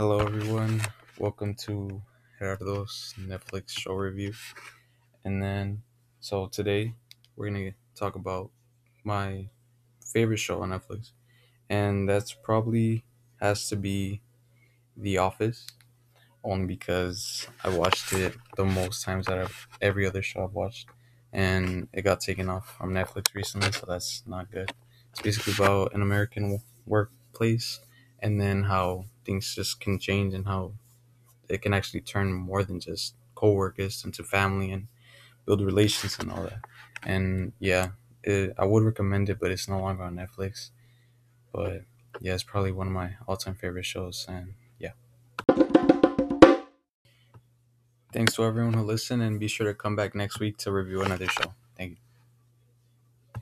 Hello, everyone. Welcome to Gerardo's Netflix show review. And then, so today we're going to talk about my favorite show on Netflix. And that's probably has to be The Office, only because I watched it the most times out of every other show I've watched. And it got taken off from Netflix recently, so that's not good. It's basically about an American workplace and then how things just can change and how it can actually turn more than just co-workers into family and build relations and all that. And yeah, it, I would recommend it, but it's no longer on Netflix. But yeah, it's probably one of my all-time favorite shows. And yeah. Thanks to everyone who listened, and be sure to come back next week to review another show.